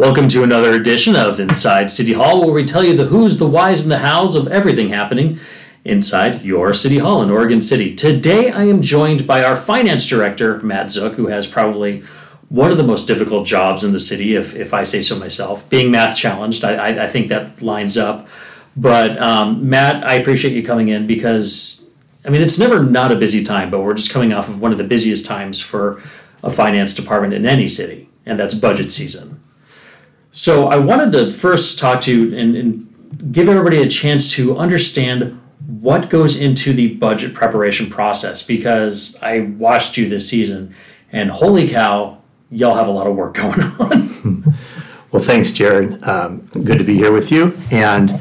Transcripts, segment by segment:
Welcome to another edition of Inside City Hall, where we tell you the who's, the whys, and the hows of everything happening inside your City Hall in Oregon City. Today, I am joined by our finance director, Matt Zook, who has probably one of the most difficult jobs in the city, if, if I say so myself. Being math challenged, I, I, I think that lines up. But um, Matt, I appreciate you coming in because, I mean, it's never not a busy time, but we're just coming off of one of the busiest times for a finance department in any city, and that's budget season. So I wanted to first talk to you and, and give everybody a chance to understand what goes into the budget preparation process because I watched you this season and holy cow, y'all have a lot of work going on. well, thanks, Jared. Um, good to be here with you. And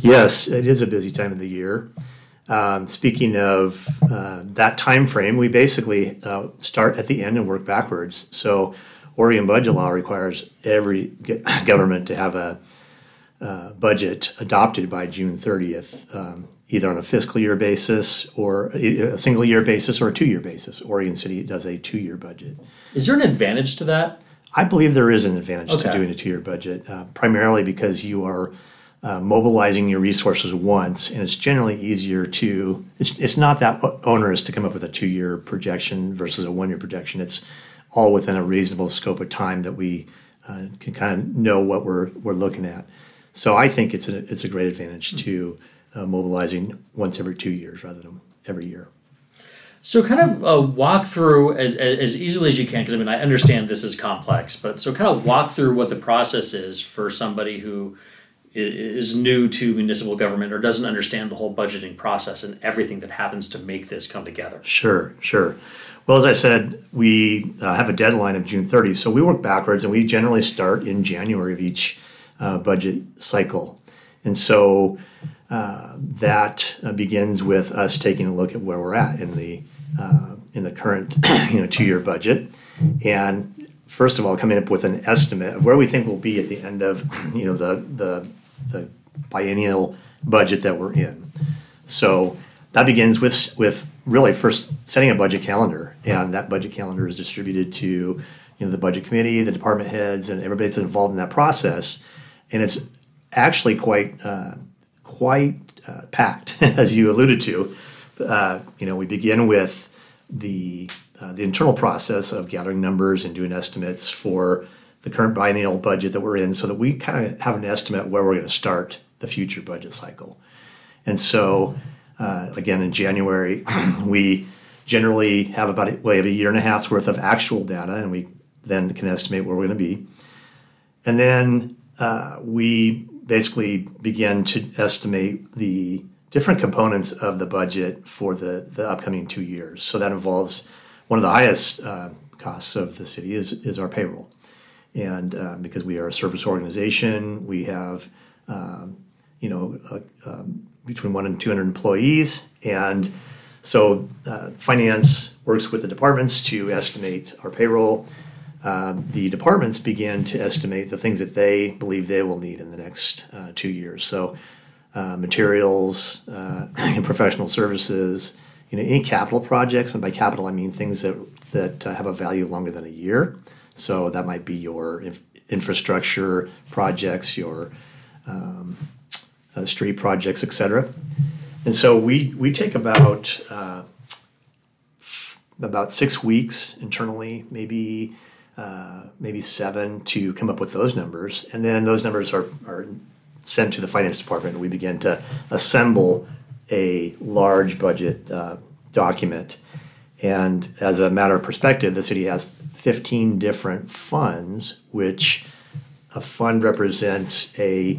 yes, it is a busy time of the year. Um, speaking of uh, that time frame, we basically uh, start at the end and work backwards. So Oregon budget law requires every government to have a uh, budget adopted by June 30th, um, either on a fiscal year basis or a single year basis or a two year basis. Oregon City does a two year budget. Is there an advantage to that? I believe there is an advantage okay. to doing a two year budget, uh, primarily because you are uh, mobilizing your resources once, and it's generally easier to. It's, it's not that onerous to come up with a two year projection versus a one year projection. It's all within a reasonable scope of time that we uh, can kind of know what we're we're looking at. So I think it's a it's a great advantage to uh, mobilizing once every two years rather than every year. So kind of uh, walk through as, as easily as you can because I mean I understand this is complex, but so kind of walk through what the process is for somebody who is new to municipal government or doesn't understand the whole budgeting process and everything that happens to make this come together. Sure, sure. Well, as I said, we uh, have a deadline of June 30, so we work backwards, and we generally start in January of each uh, budget cycle. And so uh, that uh, begins with us taking a look at where we're at in the uh, in the current you know two year budget, and first of all, coming up with an estimate of where we think we'll be at the end of you know the the, the biennial budget that we're in. So that begins with with really first setting a budget calendar, and that budget calendar is distributed to you know the budget committee, the department heads, and everybody that's involved in that process. And it's actually quite uh, quite uh, packed, as you alluded to. Uh, you know, we begin with the uh, the internal process of gathering numbers and doing estimates for the current biennial budget that we're in, so that we kind of have an estimate where we're going to start the future budget cycle. And so uh, again, in January, we generally have about a, we have a year and a half's worth of actual data, and we then can estimate where we're going to be. And then uh, we basically begin to estimate the different components of the budget for the, the upcoming two years. So that involves one of the highest uh, costs of the city is, is our payroll. And uh, because we are a service organization, we have um, you know a, a between one and 200 employees. And so uh, finance works with the departments to estimate our payroll. Uh, the departments begin to estimate the things that they believe they will need in the next uh, two years. So uh, materials uh, and professional services, you know, any capital projects, and by capital I mean things that that uh, have a value longer than a year. So that might be your inf- infrastructure projects, your um, uh, street projects, etc. And so we we take about uh, about six weeks internally, maybe uh, maybe seven to come up with those numbers, and then those numbers are are sent to the finance department, and we begin to assemble a large budget uh, document. And as a matter of perspective, the city has 15 different funds, which a fund represents a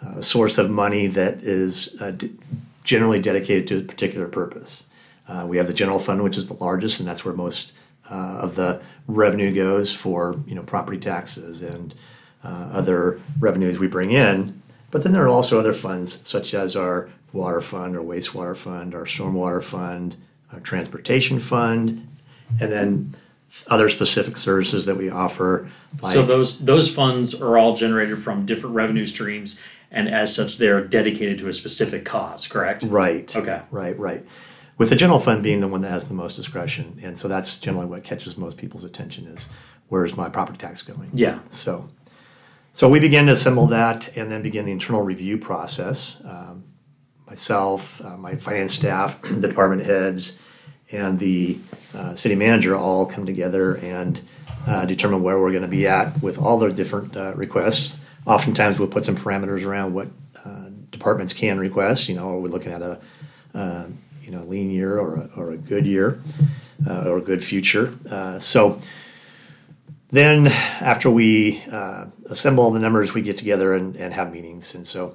a source of money that is uh, d- generally dedicated to a particular purpose. Uh, we have the general fund, which is the largest, and that's where most uh, of the revenue goes for you know property taxes and uh, other revenues we bring in. But then there are also other funds, such as our water fund, our wastewater fund, our stormwater fund, our transportation fund, and then other specific services that we offer. Like, so those those funds are all generated from different revenue streams, and as such, they're dedicated to a specific cause. Correct. Right. Okay. Right. Right. With the general fund being the one that has the most discretion, and so that's generally what catches most people's attention is where's my property tax going. Yeah. So. So we begin to assemble that and then begin the internal review process. Um, myself, uh, my finance staff, the department heads, and the uh, city manager all come together and uh, determine where we're going to be at with all the different uh, requests. Oftentimes, we'll put some parameters around what uh, departments can request. You know, are we looking at a uh, you know lean year or a, or a good year or a good future? so then after we uh, assemble the numbers, we get together and, and, have meetings. And so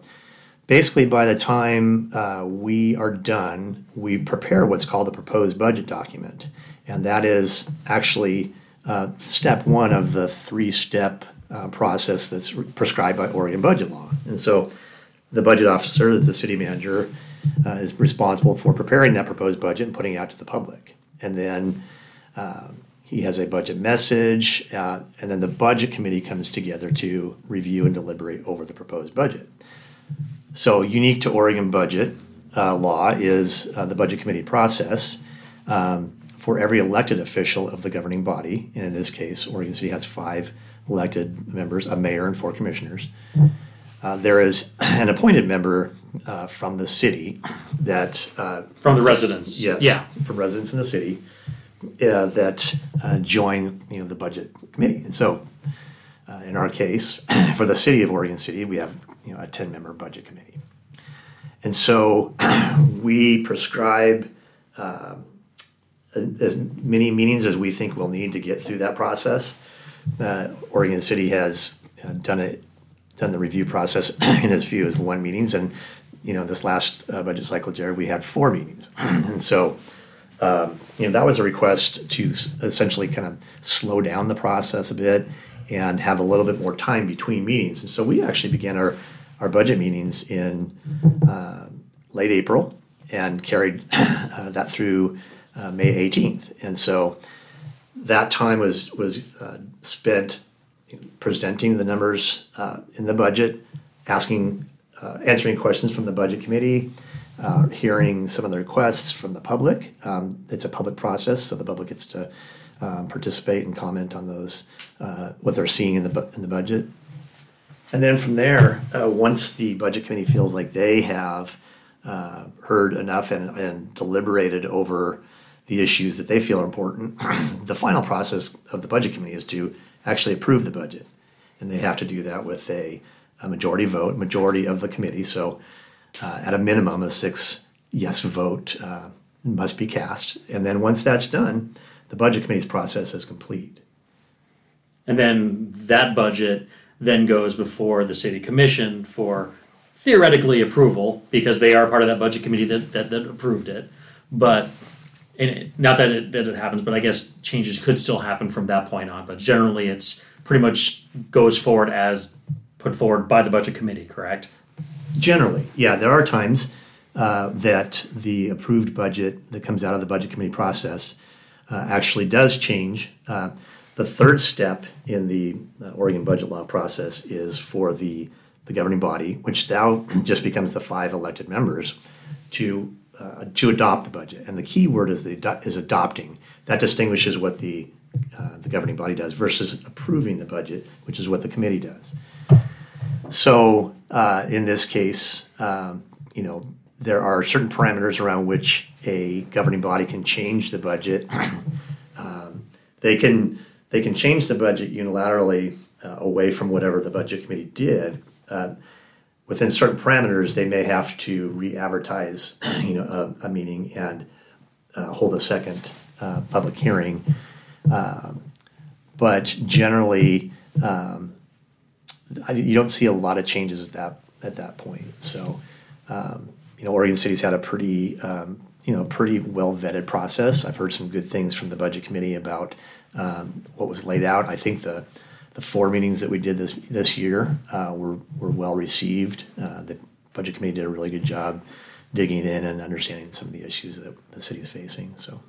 basically, by the time uh, we are done, we prepare what's called the proposed budget document. And that is actually uh, step one of the three step uh, process that's prescribed by Oregon budget law. And so the budget officer, the city manager, uh, is responsible for preparing that proposed budget and putting it out to the public. And then um, he has a budget message, uh, and then the budget committee comes together to review and deliberate over the proposed budget. So, unique to Oregon budget uh, law is uh, the budget committee process um, for every elected official of the governing body. And in this case, Oregon City has five elected members, a mayor, and four commissioners. Uh, there is an appointed member uh, from the city that uh, from the residents. Yes, yeah, from residents in the city uh, that uh, join you know the budget committee. And so, uh, in our case, for the city of Oregon City, we have you know a ten member budget committee. And so, we prescribe uh, as many meetings as we think we'll need to get through that process. Uh, Oregon City has uh, done it done the review process in as few as one meetings and you know this last budget cycle Jared we had four meetings and so um, you know, that was a request to essentially kind of slow down the process a bit and have a little bit more time between meetings. And so we actually began our, our budget meetings in uh, late April and carried uh, that through uh, May 18th. And so that time was was uh, spent presenting the numbers uh, in the budget, asking, uh, answering questions from the budget committee uh, hearing some of the requests from the public. Um, it's a public process, so the public gets to um, participate and comment on those, uh, what they're seeing in the, bu- in the budget. And then from there, uh, once the budget committee feels like they have heard enough and, and deliberated over the issues that they feel are important, the final process of the budget committee is to actually approve the budget. And they have to do that with a, a majority vote, majority of the committee. So uh, at a minimum, a six yes vote uh, must be cast. And then once that's done, the budget committee's process is complete. And then that budget then goes before the city commission for theoretically approval because they are part of that budget committee that, that, that approved it. But it, not that it, that it happens, but I guess changes could still happen from that point on. But generally, it's pretty much goes forward as put forward by the budget committee, correct? Generally, yeah, there are times uh, that the approved budget that comes out of the budget committee process uh, actually does change. Uh, the third step in the uh, Oregon budget law process is for the, the governing body, which now just becomes the five elected members, to uh, to adopt the budget. And the key word is the is adopting. That distinguishes what the uh, the governing body does versus approving the budget, which is what the committee does. So uh, in this case, um, you know, there are certain parameters around which a governing body can change the budget. um, they can they can change the budget unilaterally uh, away from whatever the budget committee did. Within certain parameters, they may have to re-advertise, you know, a, a meeting and uh, hold a second uh, public hearing. Um, but generally, um, I, you don't see a lot of changes at that at that point. So, um, you know, Oregon City's had a pretty um, you know pretty well vetted process. I've heard some good things from the budget committee about um, what was laid out. I think the the four meetings that we did this this year uh, were were well received. Uh, the budget committee did a really good job digging in and understanding some of the issues that the city is facing. So,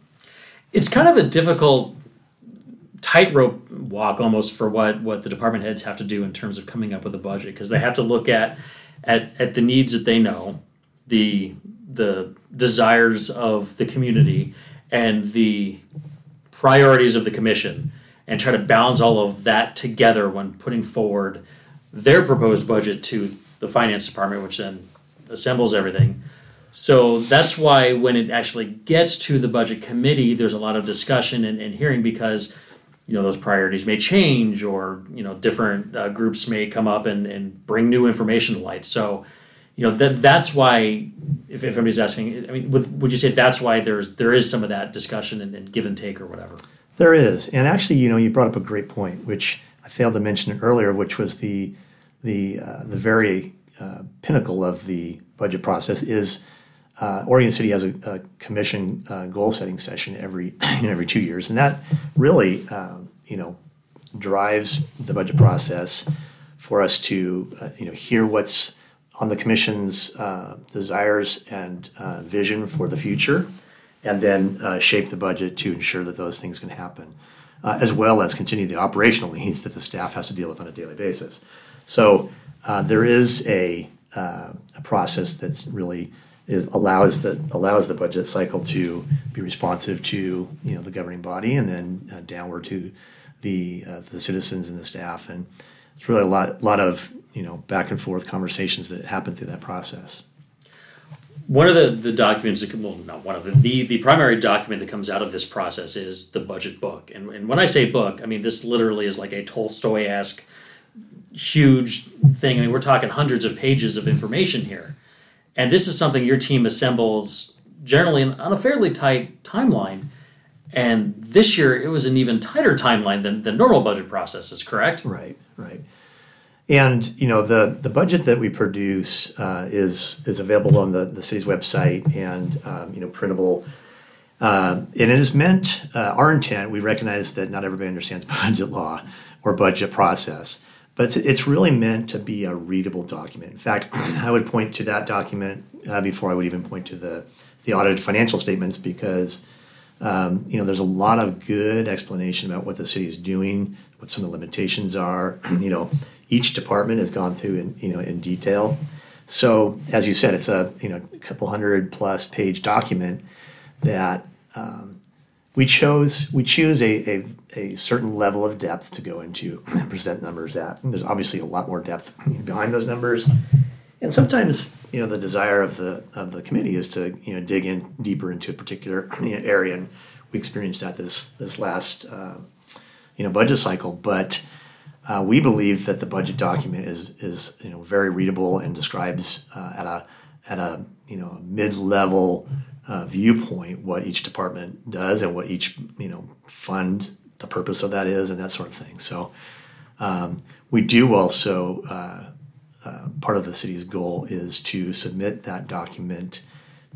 it's kind of a difficult tightrope walk almost for what what the department heads have to do in terms of coming up with a budget because they have to look at at at the needs that they know, the the desires of the community, and the priorities of the commission, and try to balance all of that together when putting forward their proposed budget to the finance department, which then assembles everything. So that's why when it actually gets to the budget committee, there's a lot of discussion and, and hearing because you know those priorities may change or you know different uh, groups may come up and, and bring new information to light. So you know that that's why if, if anybody's asking, I mean, would, would you say that's why there's there is some of that discussion and, and give and take or whatever? There is, and actually, you know, you brought up a great point, which I failed to mention earlier, which was the the uh, the very uh, pinnacle of the budget process is uh, Oregon City has a, a commission uh, goal setting session every every two years, and that really um, you know drives the budget process for us to uh, you know hear what's on the commission's uh, desires and vision for the future, and then uh, shape the budget to ensure that those things can happen, as well as continue the operational needs that the staff has to deal with on a daily basis. So there is a a process that's really is allows the allows the budget cycle to be responsive to you know the governing body and then uh, downward to the uh, the citizens and the staff and it's really a lot lot of you know back and forth conversations that happen through that process. One of the, the documents that well not one of the, the the primary document that comes out of this process is the budget book and, and when I say book I mean this literally is like a Tolstoy esque huge thing I mean we're talking hundreds of pages of information here and this is something your team assembles generally on a fairly tight timeline. And this year it was an even tighter timeline than, than normal budget processes, correct? Right, right. And you know the the budget that we produce uh, is is available on the, the city's website and um, you know printable. Uh, and it is meant uh, our intent. We recognize that not everybody understands budget law or budget process, but it's, it's, really meant to be a readable document. In fact, I would point to that document uh, before I would even point to the the audited financial statements because um, you know there's a lot of good explanation about what the city is doing, what some of the limitations are. you know, each department has gone through in you know in detail. So as you said, it's a you know a couple hundred plus page document that um, we chose we choose a, a, a, certain level of depth to go into and present numbers at. And there's obviously a lot more depth behind those numbers, and sometimes you know the desire of the of the committee is to you know dig in deeper into a particular you know, area, and we experienced that this this last uh, you know budget cycle, but. Uh, we believe that the budget document is is you know very readable and describes uh, at a at a you know mid level uh, viewpoint what each department does and what each you know fund the purpose of that is and that sort of thing. So um, we do also uh, uh, part of the city's goal is to submit that document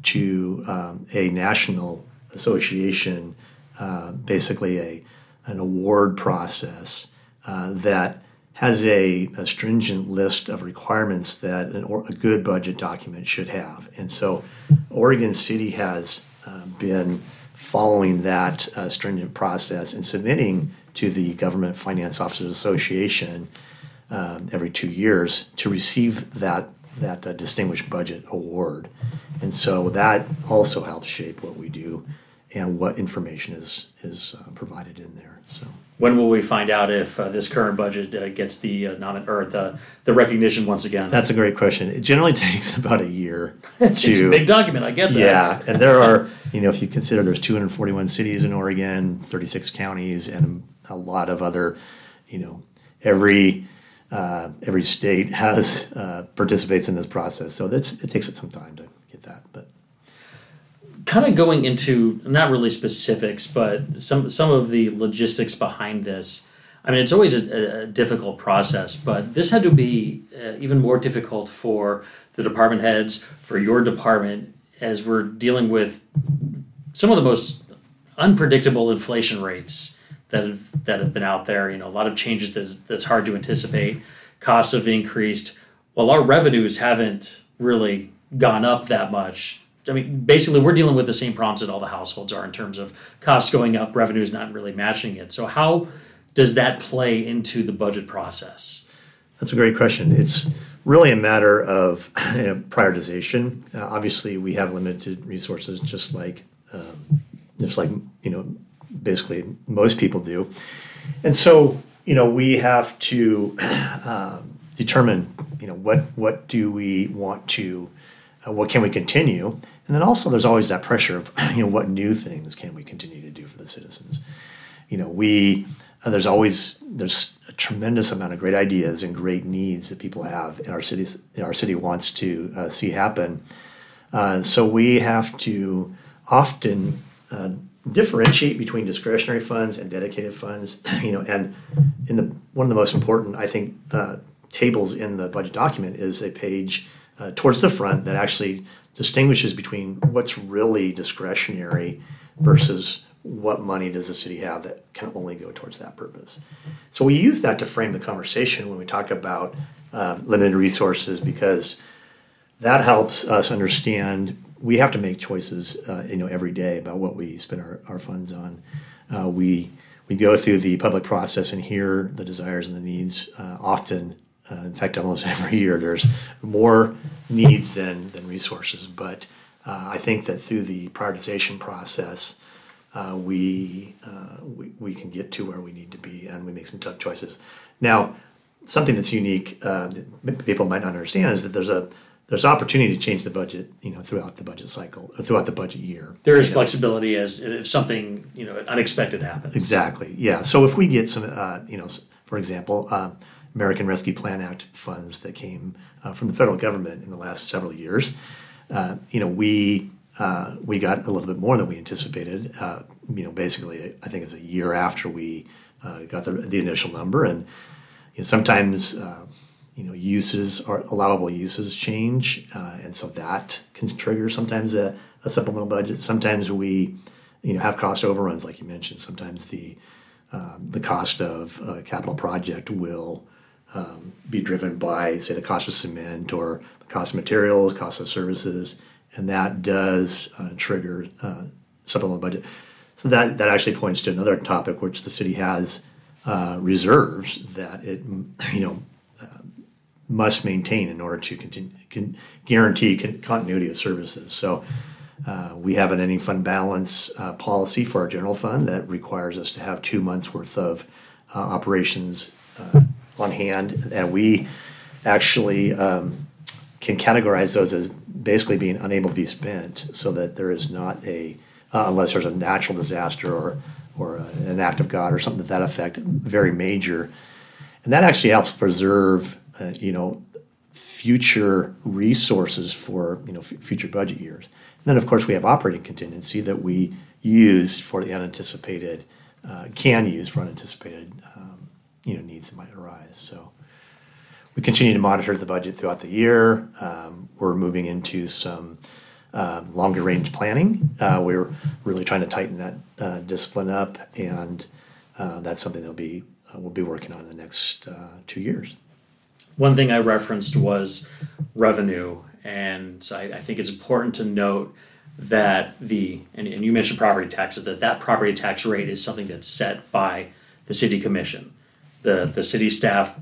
to um, a national association, uh, basically a an award process uh, that has a, a, stringent list of requirements that an, a good budget document should have. And so Oregon City has uh, been following that uh, stringent process and submitting to the Government Finance Officers Association um, every two years to receive that that uh, distinguished budget award. And so that also helps shape what we do and what information is is uh, provided in there. So when will we find out if uh, this current budget uh, gets the uh, nomin- or the the recognition once again? That's a great question. It generally takes about a year. it's a big document. I get that. Yeah, and there are you know if you consider there's 241 cities in Oregon, 36 counties, and a lot of other you know every uh, every state has uh, participates in this process. So that's it takes it some time to get that, but kind of going into not really specifics, but some some of the logistics behind this. I mean, it's always a, a difficult process, but this had to be uh, even more difficult for the department heads, for your department, as we're dealing with some of the most unpredictable inflation rates that have that have been out there. You know, a lot of changes that, that's hard to anticipate. Costs have increased, while our revenues haven't really gone up that much I mean, basically, we're dealing with the same problems that all the households are in terms of costs going up, revenues not really matching it. So, how does that play into the budget process? That's a great question. It's really a matter of prioritization. Uh, obviously, we have limited resources, just like um, just like you know, basically most people do, and so you know we have to um, determine, you know, what what do we want to, what can we continue, and then also there's always that pressure of, you know, what new things can we continue to do for the citizens. You know, we uh, there's always there's a tremendous amount of great ideas and great needs that people have in our cities. Our city wants to uh, see happen. Uh, so we have to often uh, differentiate between discretionary funds and dedicated funds. You know, and in the one of the most important, I think, uh, tables in the budget document is a page uh, towards the front that actually distinguishes between what's really discretionary versus what money does the city have that can only go towards that purpose. So we use that to frame the conversation when we talk about uh, limited resources because that helps us understand we have to make choices uh, you know every day about what we spend our, our funds on. Uh, we we go through the public process and hear the desires and the needs. Uh, often, uh, in fact, almost every year, there's more needs than than resources. But uh, I think that through the prioritization process, uh, we, we we can get to where we need to be, and we make some tough choices. Now, something that's unique that people might not understand is that there's a there's opportunity to change the budget, you know, throughout the budget cycle, throughout the budget year. There is know. flexibility as if something you know unexpected happens. Exactly. Yeah. So if we get some, uh, you know, for example, uh, American Rescue Plan Act funds that came uh, from the federal government in the last several years, uh, you know, we uh, we got a little bit more than we anticipated. Uh, you know, basically, I think it's a year after we got the, the initial number, and you know, sometimes you know uses or allowable uses change, uh, and so that can trigger sometimes a, a, supplemental budget. Sometimes we, you know, have cost overruns, like you mentioned. Sometimes the um, the cost of a capital project will um, be driven by, say, the cost of cement or the cost of materials, cost of services, and that does uh, trigger uh, supplemental budget. So that that actually points to another topic, which the city has uh, reserves that it, you know must maintain in order to continue, can guarantee con- continuity of services. So uh, we have an ending fund balance uh, policy for our general fund that requires us to have two months worth of uh, operations uh, on hand, and we actually um, can categorize those as basically being unable to be spent, so that there is not a uh, unless there's a natural disaster or or an act of God or something to that effect, very major, and that actually helps preserve uh, you know, future resources for you know f- future budget years. And then of course we have operating contingency that we use for the unanticipated, uh, can use for unanticipated um, you know needs might arise. So we continue to monitor the budget throughout the year. Um, we're moving into some uh, longer range planning. Uh, we're really trying to tighten that uh, discipline up, and uh, that's something that'll be uh, we'll be working on in the next uh, two years one thing I referenced was revenue, and I, I think it's important to note that the and, and you mentioned property taxes that that property tax rate is something that's set by the city commission the the city staff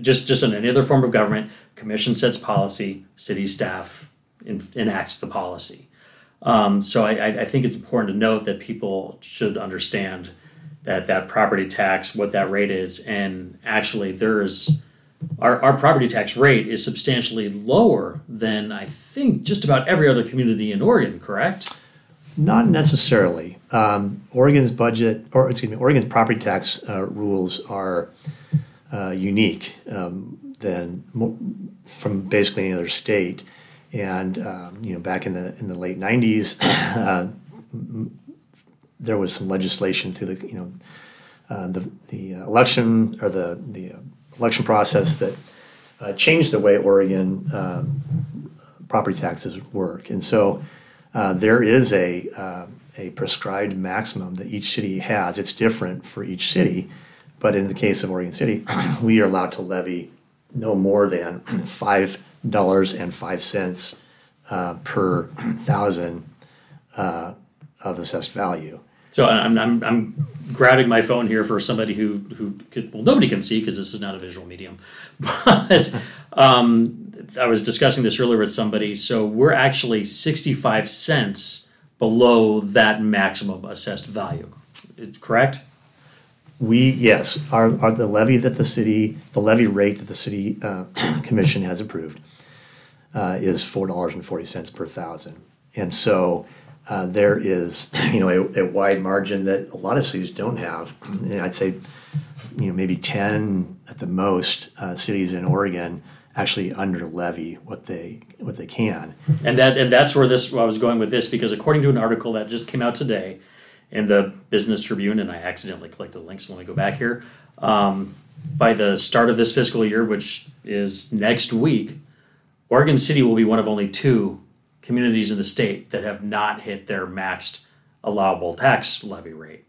just just in any other form of government commission sets policy city staff in, enacts the policy um, so I, I think it's important to note that people should understand that that property tax what that rate is and actually there's our, our property tax rate is substantially lower than I think just about every other community in Oregon, correct? Not necessarily. Um, Oregon's budget, or excuse me, Oregon's property tax uh, rules are uh, unique um, than from basically any other state. And um, you know, back in the in the late '90s, uh, there was some legislation through the you know uh, the the election or the the election process that uh, changed the way Oregon um, property taxes work. And so uh, there is a, uh, a prescribed maximum that each city has. It's different for each city, but in the case of Oregon City, we are allowed to levy no more than five dollars and five cents uh, per thousand uh, of assessed value. So I'm, I'm, I'm grabbing my phone here for somebody who who could well nobody can see because this is not a visual medium, but um, I was discussing this earlier with somebody. So we're actually 65 cents below that maximum assessed value. Correct? We, yes, our, our, the levy that the city, the levy rate that the city uh, commission has approved uh, is four dollars and forty cents per thousand. And so uh, there is, you know, a, a wide margin that a lot of cities don't have. And I'd say, you know, maybe ten at the most uh, cities in Oregon actually under levy what they what they can. And that and that's where this I was going with this because according to an article that just came out today in the Business Tribune, and I accidentally clicked the link, so let me go back here. Um, by the start of this fiscal year, which is next week, Oregon City will be one of only two communities in the state that have not hit their maxed allowable tax levy rate.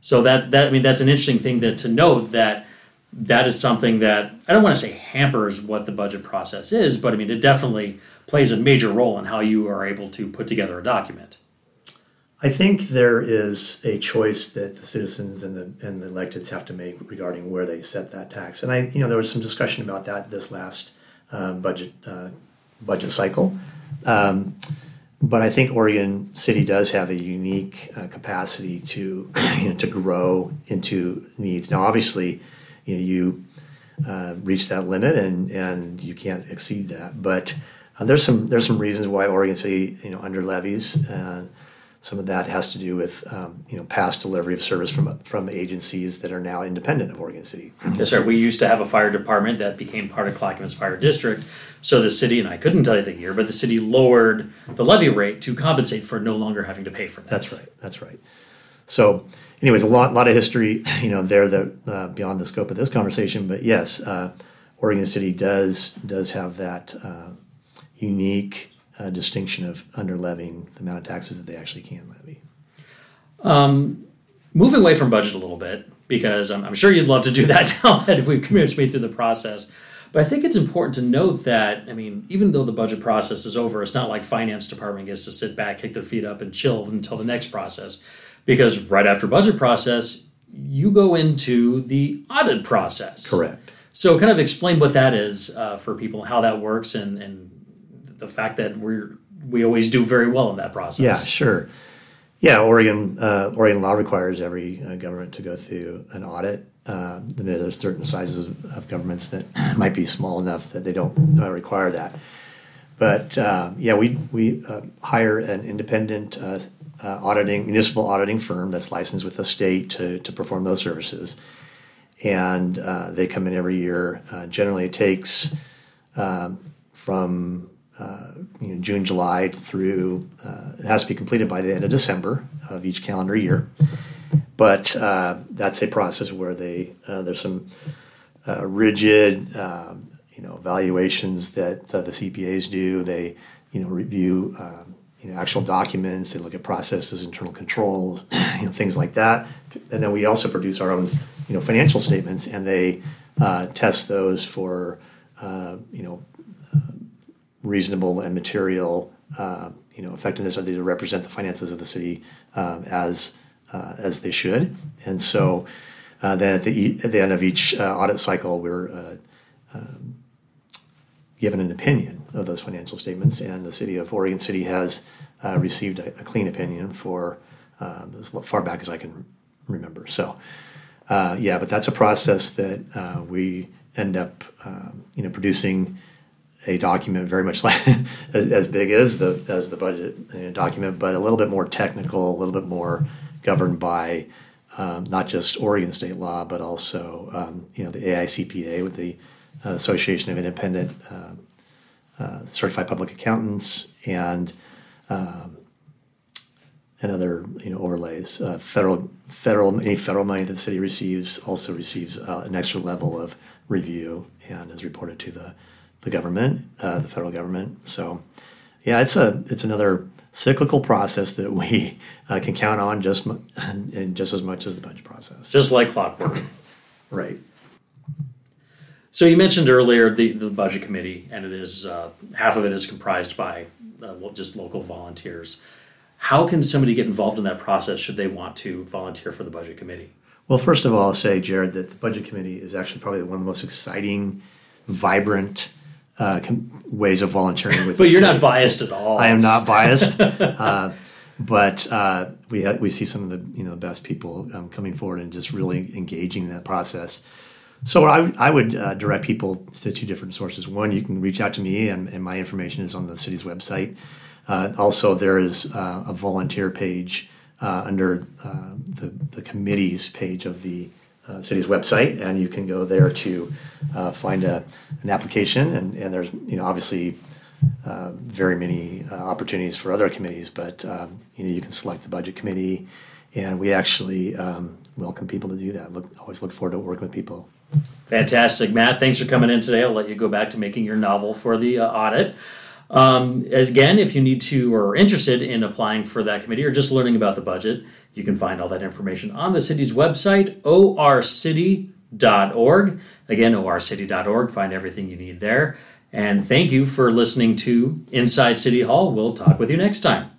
So that that I mean that's an interesting thing that to note that that is something that I don't want to say hampers what the budget process is, but I mean it definitely plays a major role in how you are able to put together a document. I think there is a choice that the citizens and the and the electeds have to make regarding where they set that tax. And I, you know, there was some discussion about that this last uh, budget uh, budget cycle. Um, but I think Oregon City does have a unique uh, capacity to you know, to grow into needs. Now, obviously, you know, you uh, reach that limit and and you can't exceed that. But uh, there's some there's some reasons why Oregon City you know under levies. And some of that has to do with um, you know past delivery of service from from agencies that are now independent of Oregon City. Yes, sir. We used to have a fire department that became part of Clackamas Fire District. So the city, and I couldn't tell you the year, but the city lowered the levy rate to compensate for no longer having to pay for that. That's right. That's right. So, anyways, a lot, lot of history, you know, there that uh, beyond the scope of this conversation. But yes, uh, Oregon City does does have that uh, unique uh, distinction of under levying the amount of taxes that they actually can levy. Um, moving away from budget a little bit, because I'm, I'm, sure you'd love to do that now that we've committed me through the process. But I think it's important to note that, I mean, even though the budget process is over, it's not like finance department gets to sit back, kick their feet up, and chill until the next process. Because right after budget process, you go into the audit process. Correct. So, kind of explain what that is uh, for people, how that works, and, and the fact that we're we always do very well in that process. Yeah, sure. Yeah, Oregon uh, Oregon law requires every uh, government to go through an audit. Uh, there's certain sizes of, of, governments that might be small enough that they don't uh, require that. But uh, yeah, we we uh, hire an independent auditing municipal auditing firm that's licensed with the state to to perform those services, and they come in every year. generally, it takes um, from uh, you know, June, July through, uh, it has to be completed by the end of December of each calendar year. But uh, that's a process where they uh, there's some uh, rigid, um, you know, evaluations that uh, the CPAs do. They, you know, review, um, you know, actual documents. They look at processes, internal controls, you know, things like that. And then we also produce our own, you know, financial statements, and they test those for, you know reasonable and material, uh, you know, effectiveness, or they to represent the finances of the city um, as uh, as they should. And so, uh, then at the at the end of each uh, audit cycle, we're uh, um, given an opinion of those financial statements, and the city of Oregon City has uh, received a, a, clean opinion for um, as far back as I can remember. So, yeah, but that's a process that we end up, um, you know, producing a document very much like as, as, big as the as the budget you know, document, but a little bit more technical, a little bit more governed by um, not just Oregon state law, but also um, you know the AICPA with the uh, Association of Independent uh, uh, Certified Public Accountants and um, and other you know overlays. Uh, federal federal any federal money that the city receives also receives uh, an extra level of review and is reported to the the government, uh, the federal government. So, yeah, it's a it's another cyclical process that we uh, can count on just and just as much as the budget process. Just like clockwork, right? So you mentioned earlier the, the budget committee, and it is uh, half of it is comprised by uh, just local volunteers. How can somebody get involved in that process should they want to volunteer for the budget committee? Well, first of all, I'll say, Jared, that the budget committee is actually probably one of the most exciting, vibrant, uh, com- ways of volunteering with. but you're city. not biased at all. I am not biased, uh, but uh, we ha- we see some of the you know the best people um, coming forward and just really engaging in that process. So I, I would uh, direct people to two different sources. One, you can reach out to me, and, and my information is on the city's website. Uh, also, there is uh, a volunteer page uh, under uh, the, the committees page of the uh, city's website, and you can go there to find a, an application. And, and there's you know obviously very many opportunities for other committees, but um, you know you can select the budget committee, and we actually um, welcome people to do that. Look, always look forward to working with people. Fantastic, Matt. Thanks for coming in today. I'll let you go back to making your novel for the uh, audit. Um, again, if you need to or are interested in applying for that committee or just learning about the budget, you can find all that information on the city's website, orcity.org. Again, orcity.org. Find everything you need there. And thank you for listening to Inside City Hall. We'll talk with you next time.